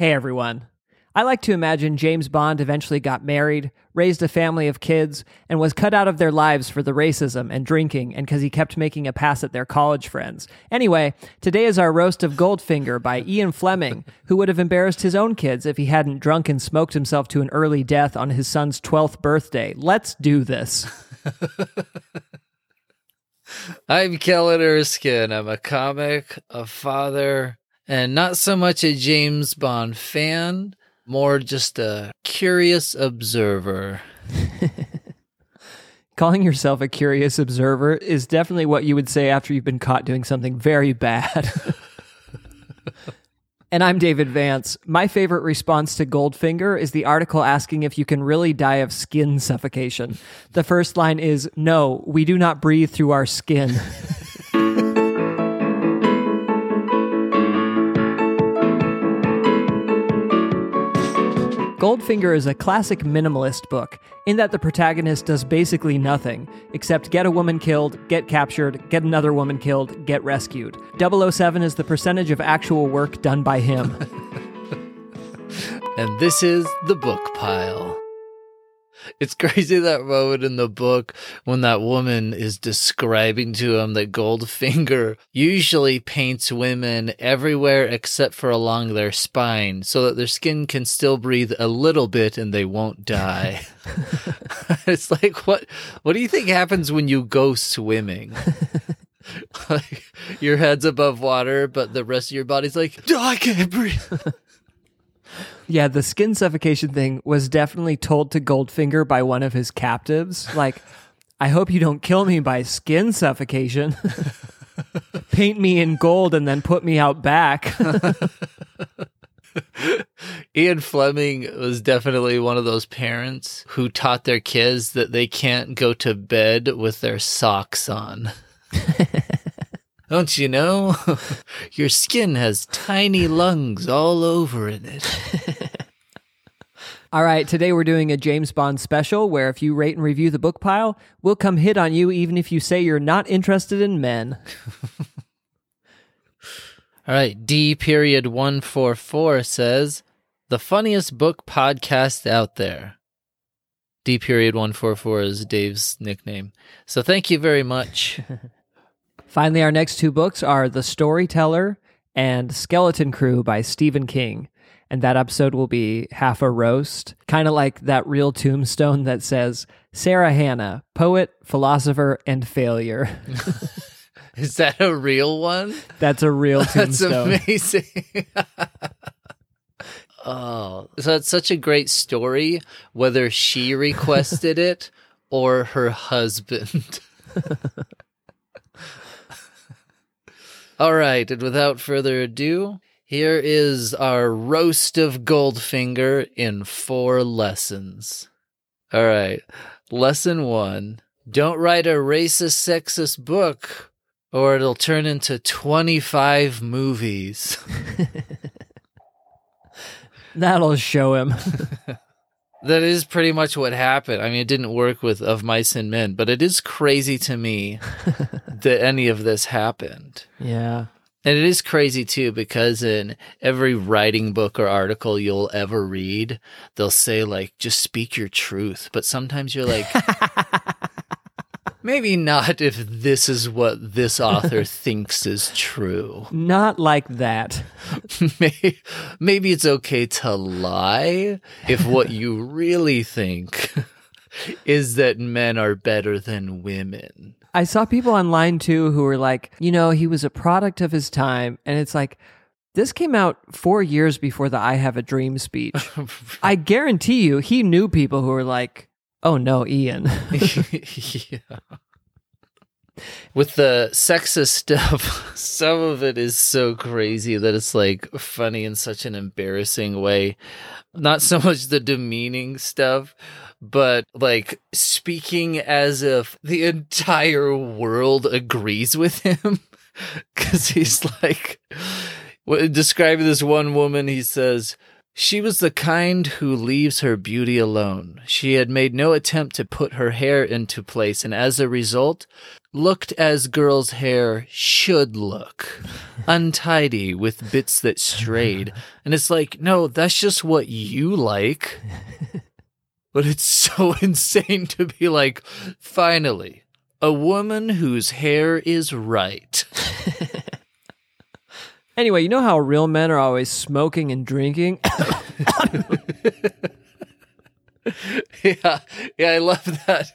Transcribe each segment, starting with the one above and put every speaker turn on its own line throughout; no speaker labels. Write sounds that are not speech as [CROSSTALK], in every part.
Hey everyone. I like to imagine James Bond eventually got married, raised a family of kids, and was cut out of their lives for the racism and drinking and because he kept making a pass at their college friends. Anyway, today is our roast of Goldfinger by Ian Fleming, who would have embarrassed his own kids if he hadn't drunk and smoked himself to an early death on his son's 12th birthday. Let's do this. [LAUGHS]
I'm Kellen Erskine. I'm a comic, a father, and not so much a James Bond fan, more just a curious observer. [LAUGHS]
Calling yourself a curious observer is definitely what you would say after you've been caught doing something very bad. [LAUGHS] and I'm David Vance. My favorite response to Goldfinger is the article asking if you can really die of skin suffocation. The first line is No, we do not breathe through our skin. [LAUGHS] Goldfinger is a classic minimalist book in that the protagonist does basically nothing except get a woman killed, get captured, get another woman killed, get rescued. 007 is the percentage of actual work done by him. [LAUGHS]
and this is the book pile. It's [LAUGHS] crazy that moment in the book when that woman is describing to him that Goldfinger usually paints women everywhere except for along their spine so that their skin can still breathe a little bit and they won't die. [LAUGHS] [LAUGHS] it's like what what do you think happens when you go swimming? like your head's above water, but the rest of your body's like, oh, I can't breathe.
Yeah, the skin suffocation thing was definitely told to Goldfinger by one of his captives. Like, I hope you don't kill me by skin suffocation. [LAUGHS] Paint me in gold and then put me out back. [LAUGHS]
Ian Fleming was definitely one of those parents who taught their kids that they can't go to bed with their socks on. [LAUGHS] Don't you know? [LAUGHS] Your skin has tiny lungs all over in it. [LAUGHS]
all right, today we're doing a James Bond special where if you rate and review the book pile, we'll come hit on you even if you say you're not interested in men. [LAUGHS]
all right, D period 144 says, the funniest book podcast out there. D period 144 is Dave's nickname. So thank you very much.
Finally, our next two books are The Storyteller and Skeleton Crew by Stephen King. And that episode will be half a roast, kind of like that real tombstone that says Sarah Hannah, poet, philosopher, and failure. [LAUGHS]
Is that a real one?
That's a real [LAUGHS] tombstone.
That's amazing. [LAUGHS] oh, so it's such a great story, whether she requested it or her husband. All right, and without further ado, here is our roast of Goldfinger in four lessons. All right, lesson one don't write a racist, sexist book, or it'll turn into 25 movies. [LAUGHS]
That'll show him. [LAUGHS]
that is pretty much what happened. I mean, it didn't work with Of Mice and Men, but it is crazy to me [LAUGHS] that any of this happened.
Yeah.
And it is crazy too because in every writing book or article you'll ever read, they'll say like just speak your truth, but sometimes you're like [LAUGHS] maybe not if this is what this author [LAUGHS] thinks is true.
Not like that. [LAUGHS]
maybe, maybe it's okay to lie if what [LAUGHS] you really think is that men are better than women.
I saw people online too who were like, you know, he was a product of his time. And it's like, this came out four years before the I Have a Dream speech. I guarantee you, he knew people who were like, oh no, Ian. yeah.
With the sexist stuff, [LAUGHS] some of it is so crazy that it's like funny in such an embarrassing way. Not so much the demeaning stuff, but like speaking as if the entire world agrees with him [LAUGHS] because he's like describing this one woman he says She was the kind who leaves her beauty alone. She had made no attempt to put her hair into place, and as a result, looked as girls' hair should look [LAUGHS] untidy with bits that strayed. And it's like, no, that's just what you like. [LAUGHS] But it's so [LAUGHS] insane to be like, finally, a woman whose hair is right.
Anyway, you know how real men are always smoking and drinking? [COUGHS]
yeah, yeah, I love that.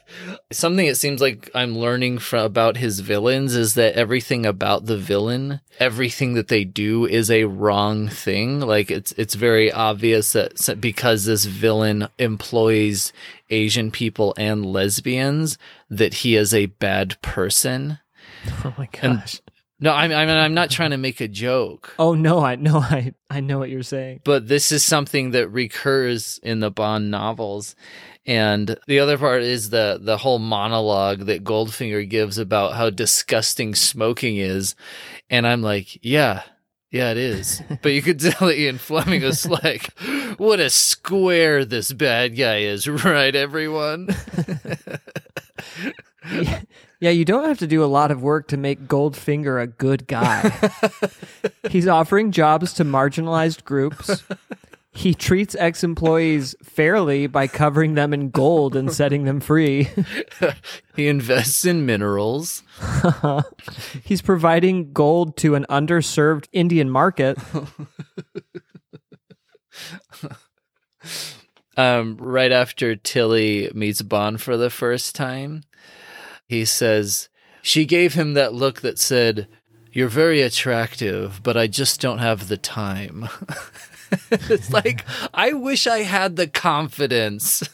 Something it seems like I'm learning from about his villains is that everything about the villain, everything that they do is a wrong thing. Like it's it's very obvious that because this villain employs Asian people and lesbians, that he is a bad person. [LAUGHS]
oh my gosh.
No, I mean, I'm not trying to make a joke.
Oh no, I know, I I know what you're saying.
But this is something that recurs in the Bond novels. And the other part is the the whole monologue that Goldfinger gives about how disgusting smoking is. And I'm like, yeah, yeah, it is. [LAUGHS] but you could tell that Ian Fleming was [LAUGHS] like, what a square this bad guy is, [LAUGHS] right, everyone?
Yeah, you don't have to do a lot of work to make Goldfinger a good guy. [LAUGHS] He's offering jobs to marginalized groups. He treats ex employees fairly by covering them in gold and setting them free. [LAUGHS]
he invests in minerals. [LAUGHS]
He's providing gold to an underserved Indian market.
um, right after Tilly meets Bond for the first time, he says, She gave him that look that said, You're very attractive, but I just don't have the time. [LAUGHS] it's like, I wish I had the confidence [LAUGHS]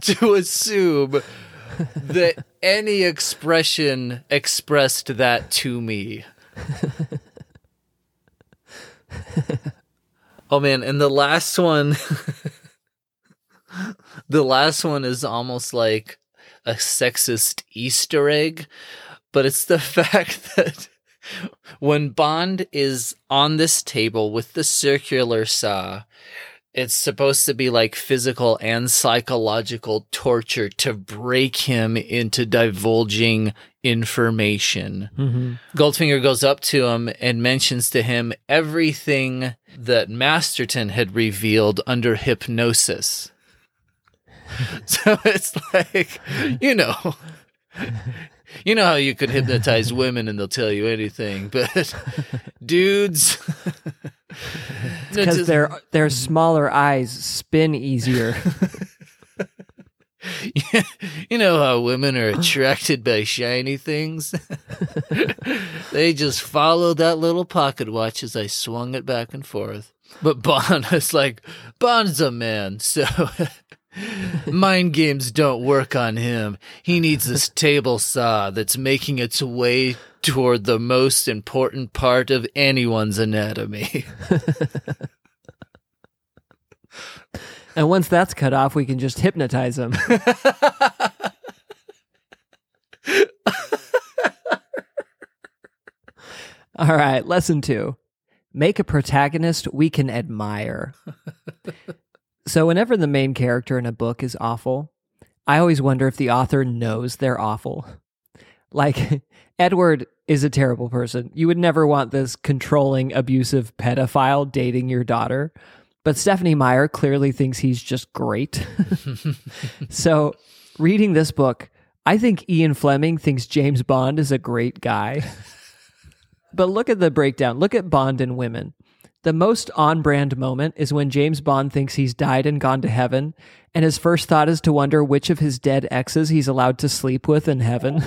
to assume that any expression expressed that to me. [LAUGHS] oh man, and the last one the last one is almost like a sexist Easter egg, but it's the [LAUGHS] fact that when Bond is on this table with the circular saw, it's supposed to be like physical and psychological torture to break him into divulging information. Mm-hmm. Goldfinger goes up to him and mentions to him everything that Masterton had revealed under hypnosis. [LAUGHS] so it's like, you know, you know how you could hypnotize women and they'll tell you anything, but [LAUGHS] dudes,
because their their smaller eyes spin easier. [LAUGHS]
you know how women are [GASPS] attracted by shiny things? they just follow that little pocket watch as I swung it back and forth. But Bond is like, Bond's a man, so Mind games don't work on him. He needs this table saw that's making its way toward the most important part of anyone's anatomy. [LAUGHS]
and once that's cut off, we can just hypnotize him. [LAUGHS] All right, lesson two make a protagonist we can admire. So, whenever the main character in a book is awful, I always wonder if the author knows they're awful. [LAUGHS] Like, [LAUGHS] Edward is a terrible person. You would never want this controlling, abusive pedophile dating your daughter. But Stephenie Meyer clearly thinks he's just great. [LAUGHS] so, reading this book, I think Ian Fleming thinks James Bond is a great guy. but look at the breakdown. Look at Bond and women. The most on brand moment is when James Bond thinks he's died and gone to heaven, and his first thought is to wonder which of his dead exes he's allowed to sleep with in heaven.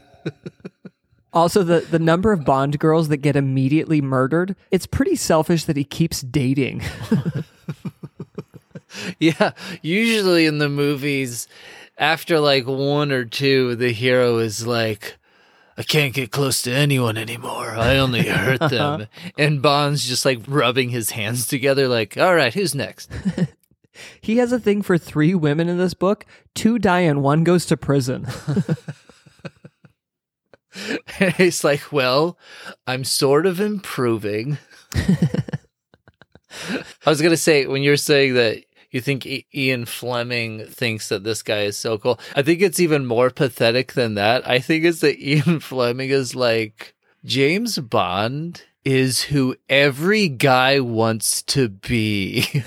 [LAUGHS] also, the, the number of Bond girls that get immediately murdered, it's pretty selfish that he keeps dating. [LAUGHS]
yeah, usually in the movies, after like one or two, the hero is like, I can't get close to anyone anymore. I only hurt [LAUGHS] them. and Bond's just like rubbing his hands together, like, all right, who's next? [LAUGHS]
he has a thing for three women in this book. Two die and one goes to prison. [LAUGHS]
It's like, well, I'm sort of improving. I was gonna say when you're saying that you think I- Ian Fleming thinks that this guy is so cool. I think it's even more pathetic than that. I think it's that [LAUGHS] Ian Fleming is like James Bond is who every guy wants to be. [LAUGHS]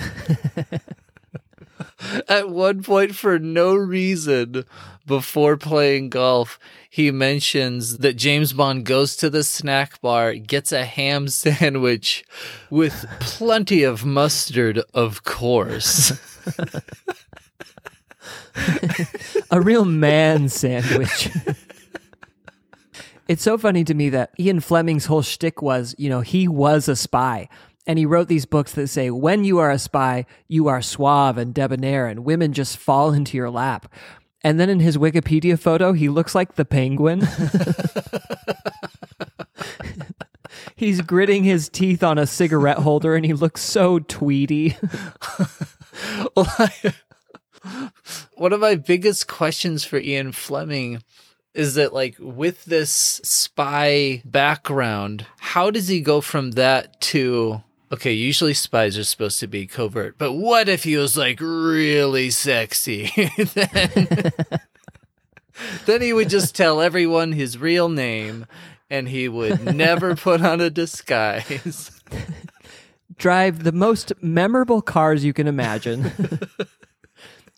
At one point, for no reason, before playing golf, he mentions that James Bond goes to the snack bar, gets a ham [LAUGHS] sandwich with plenty of mustard, of course. [LAUGHS]
a real man sandwich. [LAUGHS] it's so funny to me that Ian Fleming's whole shtick was, you know, he was a spy. And he wrote these books that say, when you are a spy, you are suave and debonair, and women just fall into your lap. And then in his Wikipedia photo, he looks like the penguin. [LAUGHS] He's gritting his teeth on a cigarette holder and he looks so tweedy. [LAUGHS]
One of my biggest questions for Ian Fleming is that like with this spy background, how does he go from that to okay, usually spies are supposed to be covert, but what if he was like really sexy? [LAUGHS] then, [LAUGHS] then he would just tell everyone his real name and he would never [LAUGHS] put on a disguise.
Drive the most memorable cars you can imagine.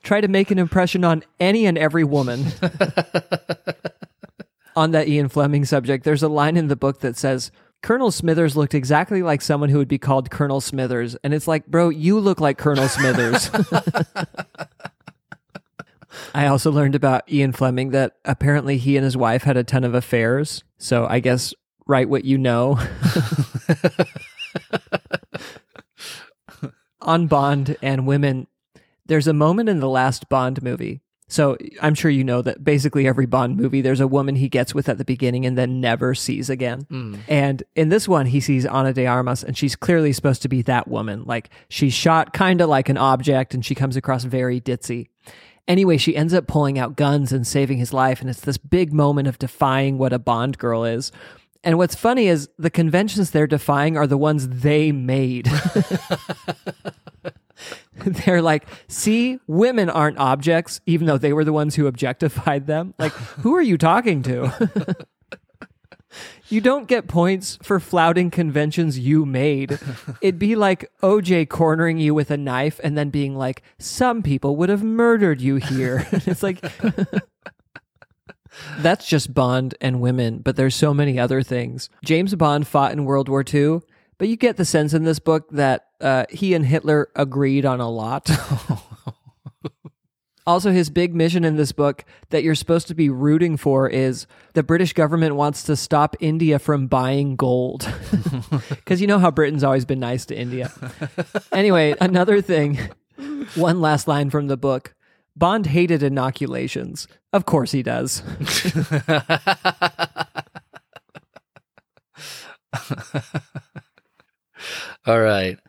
Try to make an impression on any and every woman. on that Ian Fleming subject, there's a line in the book that says, Colonel Smithers looked exactly like someone who would be called Colonel Smithers. And it's like, bro, you look like Colonel Smithers. [LAUGHS] I also learned about Ian Fleming that apparently he and his wife had a ton of affairs. So I guess write what you know. [LAUGHS] On Bond and women, there's a moment in the last Bond movie. So I'm sure you know that basically every Bond movie, there's a woman he gets with at the beginning and then never sees again.
Mm.
And in this one, he sees Ana de Armas, and she's clearly supposed to be that woman. Like she's shot kind of like an object, and she comes across very ditzy. Anyway, she ends up pulling out guns and saving his life, and it's this big moment of defying what a Bond girl is. And what's funny is the conventions they're defying are the ones they made. [LAUGHS] [LAUGHS] [LAUGHS] they're like, see, women aren't objects, even though they were the ones who objectified them. Like, who are you talking to? [LAUGHS] you don't get points for flouting conventions you made. It'd be like OJ cornering you with a knife and then being like, some people would have murdered you here. [LAUGHS] it's like. That's just Bond and women, but there's so many other things. James Bond fought in World War II, but you get the sense in this book that uh, he and Hitler agreed on a lot. [LAUGHS] also, his big mission in this book that you're supposed to be rooting for is the British government wants to stop India from buying gold. [LAUGHS] [LAUGHS] Because you know how Britain's always been nice to India. Anyway, another thing, one last line from the book. Bond hated inoculations. Of course he does.
All right.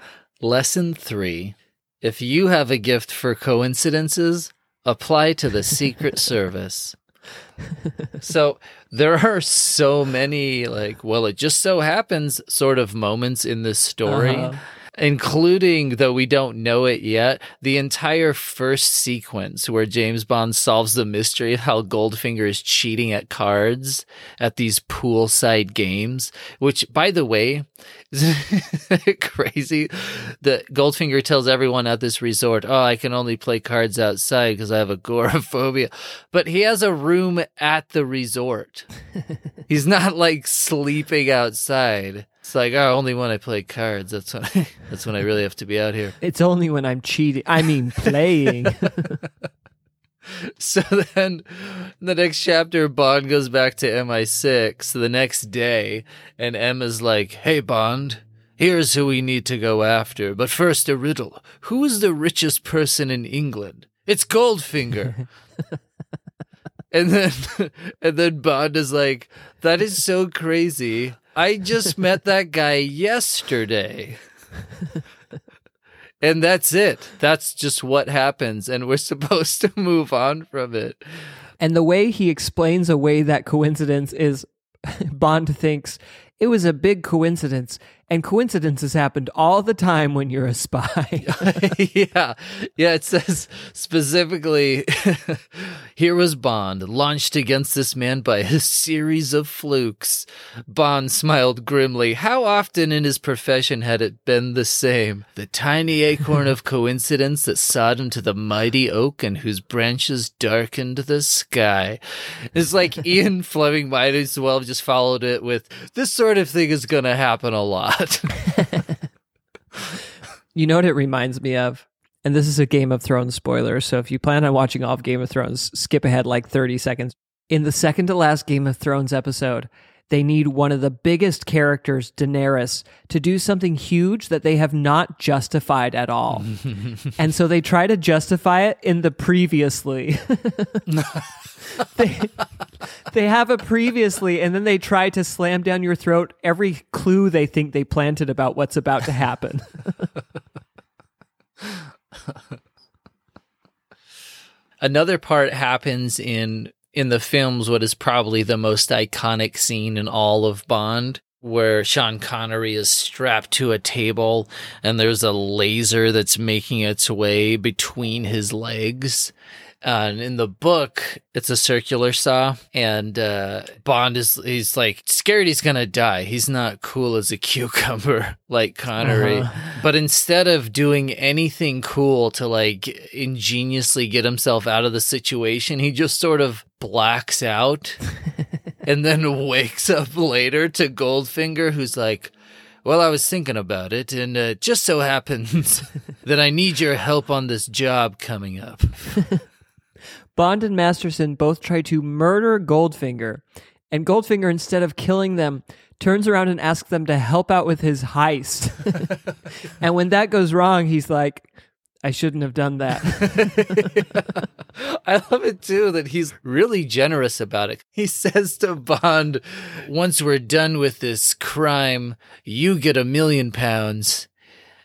Lesson three. If you have a gift for coincidences, apply to the Secret [LAUGHS] Service. so there are so many, like, well, it just so happens sort of moments in this story.
Uh-huh.
Including, though we don't know it yet, the entire first sequence where James Bond solves the mystery of how Goldfinger is cheating at cards at these poolside games, which, by the way, [LAUGHS] crazy that Goldfinger tells everyone at this resort, "Oh, I can only play cards outside because I have agoraphobia." But he has a room at the resort. [LAUGHS] He's not like sleeping outside. It's like, oh, only when I play cards. That's when I, [LAUGHS] that's when I really have to be out here.
It's only when I'm cheating. I mean, playing. [LAUGHS]
So then, the next chapter, Bond goes back to MI6 the next day, and M's like, "Hey, Bond." Here's who we need to go after. But first, a riddle. Who is the richest person in England? It's Goldfinger. [LAUGHS] and then [LAUGHS] and then Bond is like, that is so crazy. I just met that guy yesterday. And that's it. That's just what happens and we're [LAUGHS] supposed to move on from it.
and the way he explains away that coincidence is [LAUGHS] Bond thinks it was a big coincidence And coincidences happened all the time when you're a spy. [LAUGHS]
yeah. Yeah. It says specifically [LAUGHS] here was Bond, launched against this man by a series of flukes. Bond smiled grimly. How often in his profession had it been the same? The tiny acorn of [LAUGHS] coincidence that sawed him to the mighty oak and whose branches darkened the sky. It's like Ian Fleming might as well have just followed it with this sort of thing is going to happen a lot. [LAUGHS]
you know what it reminds me of? And this is a Game of Thrones spoiler. So if you plan on watching all of Game of Thrones, skip ahead like 30 seconds. In the second to last Game of Thrones episode, they need one of the biggest characters, Daenerys, to do something huge that they have not justified at all. [LAUGHS] and so they try to justify it in the previously. [LAUGHS] they, they have a previously, and then they try to slam down your throat every clue they think they planted about what's about to happen. [LAUGHS]
Another part happens in in the films what is probably the most iconic scene in all of Bond, where Sean Connery is strapped to a table and there's a laser that's making its way between his legs. Uh, and in the book, it's a circular saw, and uh, Bond is he's like scared he's gonna die. He's not cool as a [LAUGHS] cucumber like Connery, uh-huh. but instead of doing anything cool to like ingeniously get himself out of the situation, he just sort of blacks out [LAUGHS] and then wakes up later to Goldfinger, who's like, well, I was thinking about it, and uh, just so happens [LAUGHS] that I need your help on this job coming up.
Bond and Masterton both try to murder Goldfinger, and Goldfinger, instead of killing them, turns around and asks them to help out with his heist. [LAUGHS] and when that goes wrong, he's like, I shouldn't have done that. [LAUGHS]
I love it too that he's really generous about it. He says to Bond, Once we're done with this crime, you get a million pounds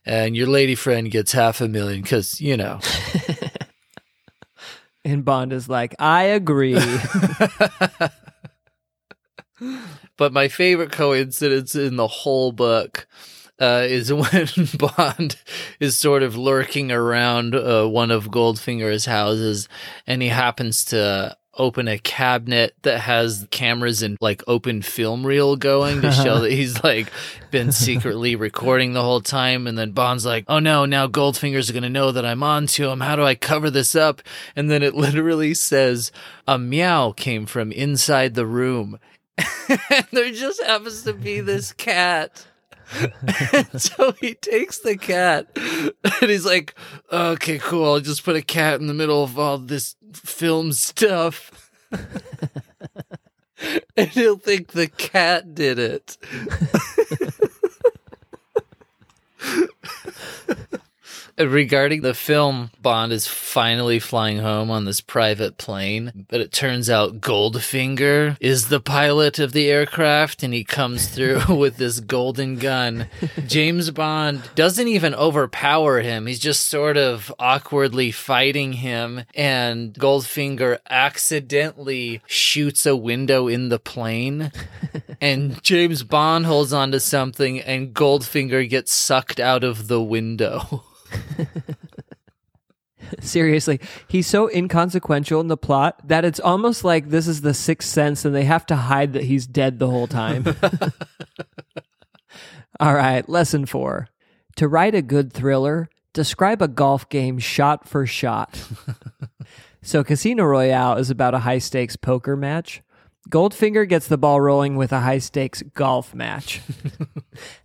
and your lady friend gets half a million because, you know. [LAUGHS]
And Bond is like, I agree. [LAUGHS]
but my favorite coincidence in the whole book uh, is [LAUGHS] when Bond is sort of lurking around uh, one of Goldfinger's houses and he happens to open a cabinet that has cameras and like open film reel going to show that he's [LAUGHS] like been secretly recording the whole time and then Bond's like, "Oh no, now Goldfinger's going to know that I'm on to him. How do I cover this up?" And then it literally says a meow came from inside the room. [LAUGHS] and there just happens to be this cat [LAUGHS] so he takes the cat and he's like, okay, cool. I'll just put a cat in the middle of all this film stuff. [LAUGHS] and he'll think the cat did it. [LAUGHS] regarding the film, Bond is finally flying home on this private plane, but it turns out Goldfinger is the pilot of the aircraft and he comes through [LAUGHS] with this golden gun. James Bond doesn't even overpower him, he's just sort of awkwardly fighting him, and Goldfinger accidentally shoots a window in the plane. [LAUGHS] and James Bond holds onto something, and Goldfinger gets sucked out of the window. [LAUGHS] [LAUGHS]
Seriously, he's so inconsequential in the plot that it's almost like this is the sixth sense and they have to hide that he's dead the whole time. [LAUGHS] [LAUGHS] All right, lesson four. To write a good thriller, describe a golf game shot for shot. so, Casino Royale is about a high stakes poker match. Goldfinger gets the ball rolling with a high stakes golf match.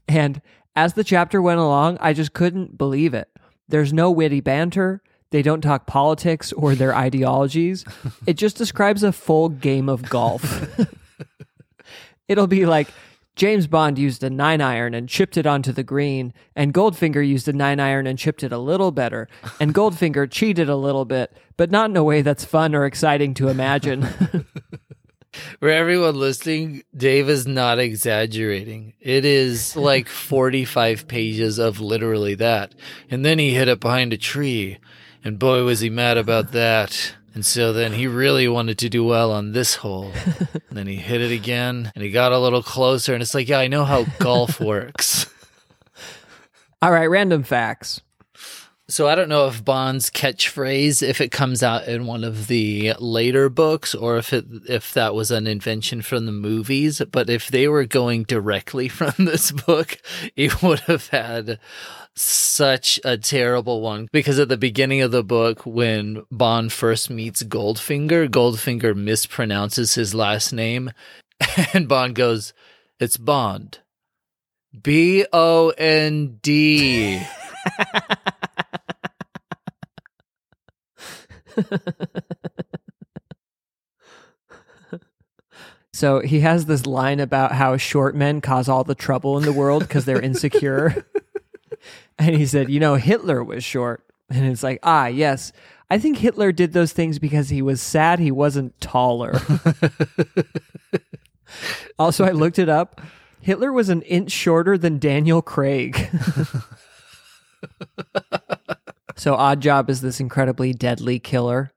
and as the chapter went along, I just couldn't believe it. There's no witty banter. They don't talk politics or their [LAUGHS] ideologies. It just describes a full game of golf. [LAUGHS] It'll be like James Bond used a nine iron and chipped it onto the green, and Goldfinger used a nine iron and chipped it a little better, and [LAUGHS] Goldfinger cheated a little bit, but not in a way that's fun or exciting to imagine.
For everyone listening, Dave is not exaggerating. It is like [LAUGHS] 45 pages of literally that. And then he hid it behind a tree. And boy, was he mad about that. And so then he really wanted to do well on this hole. [LAUGHS] and then he hit it again and he got a little closer. And it's like, yeah, I know how golf [LAUGHS] works.
All right, random facts.
So I don't know if Bond's catchphrase, if it comes out in one of the later books, or if it if that was an invention from the movies. But if they were going directly [LAUGHS] from this book, it would have had such a terrible one because at the beginning of the book, when Bond first meets Goldfinger, Goldfinger mispronounces his last name, [LAUGHS] and Bond goes, "It's Bond, B O N D." [LAUGHS]
So he has this line about how short men cause all the trouble in the world because they're insecure. [LAUGHS] and he said, You know, Hitler was short. And it's like, ah, yes. I think Hitler did those things because he was sad he wasn't taller. [LAUGHS] also, I looked it up. Hitler was an inch shorter than Daniel Craig. [LAUGHS] so Oddjob is this incredibly deadly killer.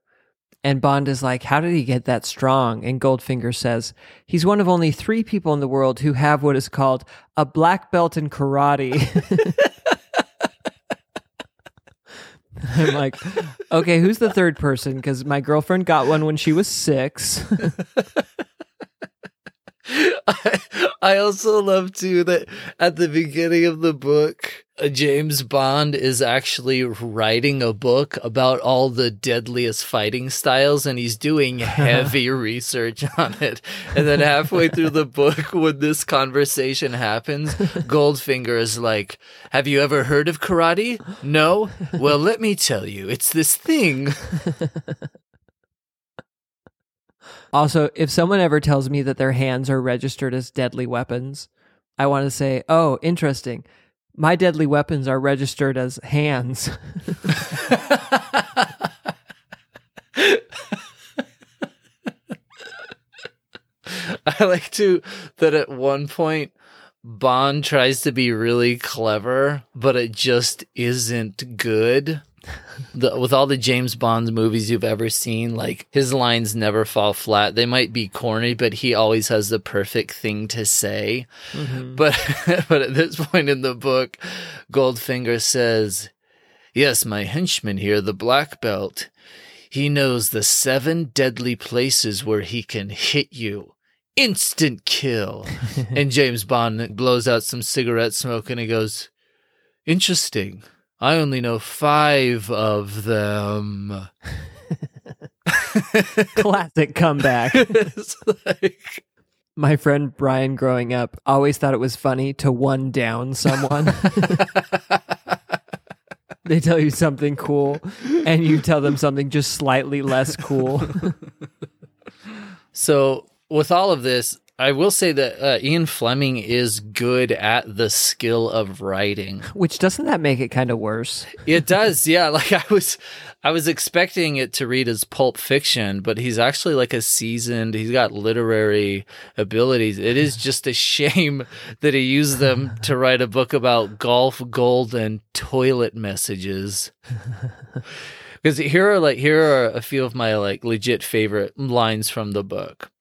And Bond is like, How did he get that strong? And Goldfinger says, He's one of only three people in the world who have what is called a black belt in karate. [LAUGHS] I'm like, okay, who's the third person? Because my girlfriend got one when she was six. [LAUGHS]
I, [LAUGHS] I also love too that at the beginning of the book, James Bond is actually writing a book about all the deadliest fighting styles, and he's doing [LAUGHS] heavy research on it. And then halfway through the book, [LAUGHS] when this conversation happens, Goldfinger is like, "Have you ever heard of karate? No? Well, let me tell you, it's this thing."
Also, if someone ever tells me that their hands are registered as deadly weapons, I want to say, oh, interesting. My deadly weapons are registered as hands. [LAUGHS]
I like to that at one point Bond tries to be really clever, but it just isn't good. The, with all the James Bond movies you've ever seen, like his lines never fall flat. They might be corny, but he always has the perfect thing to say. Mm-hmm. But [LAUGHS] but at this point in the book, Goldfinger says, "Yes, my henchman here, the Black Belt, he knows the seven deadly places where he can hit you." Instant kill. [LAUGHS] and James Bond blows out some cigarette smoke and he goes, Interesting. I only know five of them. [LAUGHS]
Classic comeback. [LAUGHS] like... My friend Brian, growing up, always thought it was funny to one down someone. [LAUGHS] they tell you something cool, and you tell them something just slightly less cool.
so, with all of this, I will say that uh, Ian Fleming is good at the skill of writing.
Which doesn't that make it kind of worse?
It [LAUGHS] does, yeah. Like I was, I was expecting it to read as pulp fiction, but he's actually like a seasoned. He's got literary abilities. It is just a shame [LAUGHS] that he used them [LAUGHS] to write a book about golf, gold, and toilet messages. Because here are like here are a few of my like legit favorite lines from the book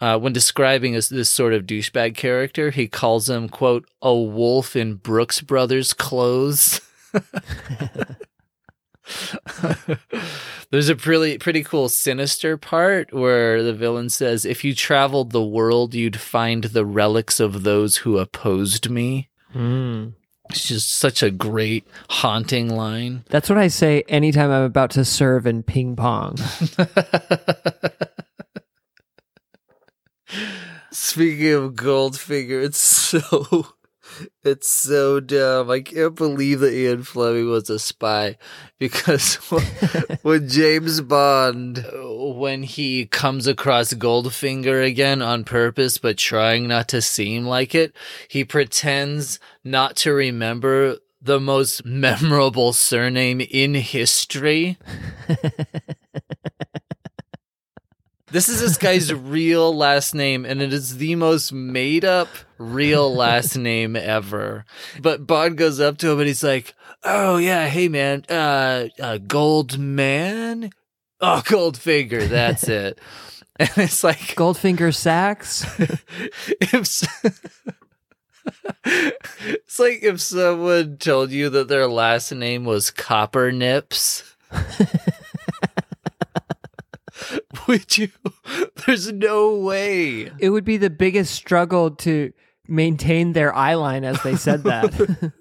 uh, when describing this, this sort of douchebag character, he calls him, quote, a wolf in Brooks Brothers clothes. [LAUGHS] There's a pretty pretty cool sinister part where the villain says, "If you traveled the world, you'd find the relics of those who opposed me." Mm. It's just such a great haunting line.
That's what I say anytime I'm about to serve in ping pong. [LAUGHS]
Speaking of Goldfinger, it's [LAUGHS] so it's so dumb. I can't believe that Ian Fleming was a spy because [LAUGHS] when [LAUGHS] James Bond, when he comes across Goldfinger again on purpose, but trying not to seem like it, he pretends not to remember the most memorable surname in history. This is this guy's [LAUGHS] real last name, and it is the most made up real last [LAUGHS] name ever. But Bond goes up to him and he's like, "Oh yeah, hey man, uh, uh Goldman, oh Goldfinger, that's [LAUGHS] it." and it's like
Goldfinger Sacks.
if it's like if someone told you that their last name was Copper Nips. Would you? [LAUGHS] There's no way.
It would be the biggest struggle to maintain their eye line as they said that.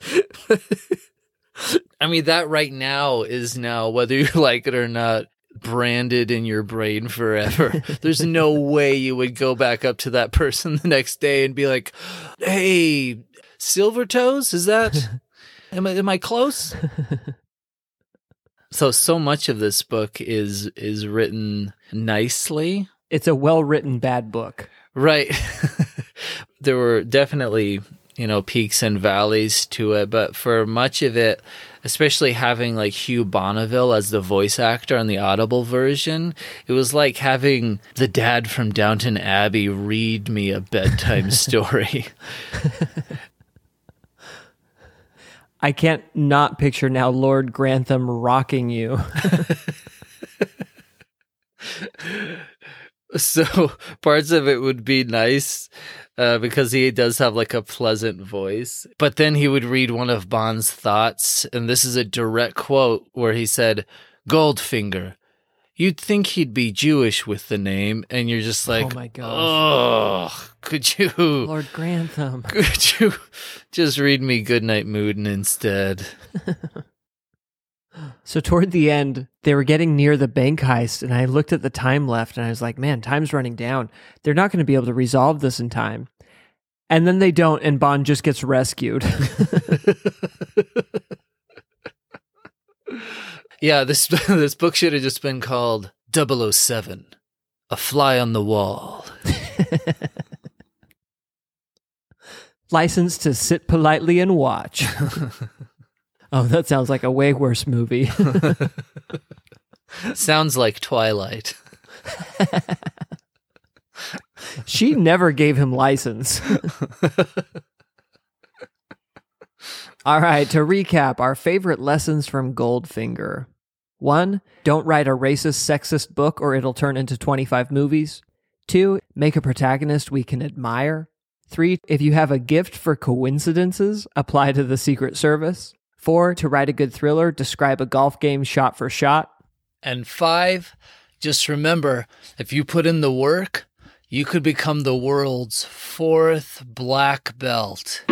[LAUGHS]
I mean, that right now is now, whether you [LAUGHS] like it or not, branded in your brain forever. There's no way you would go back up to that person the next day and be like, "Hey, Silver Toes, is that? am I am I close?" So so much of this book is is written nicely.
it's a well written bad book.
Right. [LAUGHS] there were definitely, you know, peaks and valleys to it, but for much of it, especially having like Hugh Bonneville as the voice actor on the Audible version, it was like having the dad from Downton Abbey read me a bedtime [LAUGHS] story. [LAUGHS]
I can't not picture now Lord Grantham rocking you. [LAUGHS]
so parts of it would be nice uh, because he does have like a pleasant voice. But then he would read one of Bond's thoughts, and this is a direct quote where he said, Goldfinger. You'd think he'd be Jewish with the name, and you're just oh like,
Oh my gosh.
Oh, could you,
Lord Grantham. [LAUGHS]
could you just read me Goodnight Moon instead? [LAUGHS]
So toward the end, they were getting near the bank heist, and I looked at the time left, and I was like, "Man, time's running down. They're not going to be able to resolve this in time." And then they don't, and Bond just gets rescued. [LAUGHS]
Yeah, this [LAUGHS] this book should have just been called 007, A Fly on the Wall. [LAUGHS]
License to sit politely and watch. [LAUGHS] oh, that sounds like a way worse movie.
Sounds like Twilight.
she never gave him license. All right, to recap our favorite lessons from Goldfinger. One, don't write a racist, sexist book or it'll turn into 25 movies. Two, make a protagonist we can admire. Three, if you have a gift for coincidences, apply to the Secret Service. Four, to write a good thriller, describe a golf game shot for shot.
And five, just remember if you put in the work, you could become the world's fourth black belt.